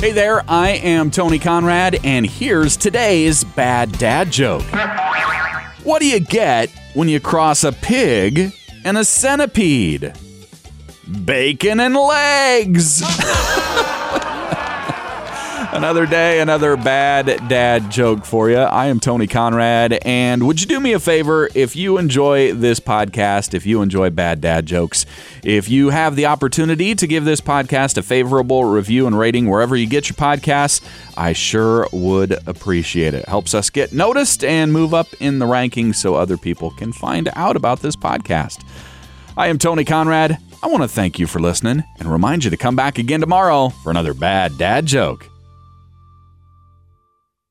Hey there, I am Tony Conrad, and here's today's bad dad joke. What do you get when you cross a pig and a centipede? Bacon and legs! Another day, another bad dad joke for you. I am Tony Conrad, and would you do me a favor if you enjoy this podcast, if you enjoy bad dad jokes, if you have the opportunity to give this podcast a favorable review and rating wherever you get your podcasts, I sure would appreciate it. Helps us get noticed and move up in the rankings so other people can find out about this podcast. I am Tony Conrad. I want to thank you for listening and remind you to come back again tomorrow for another bad dad joke.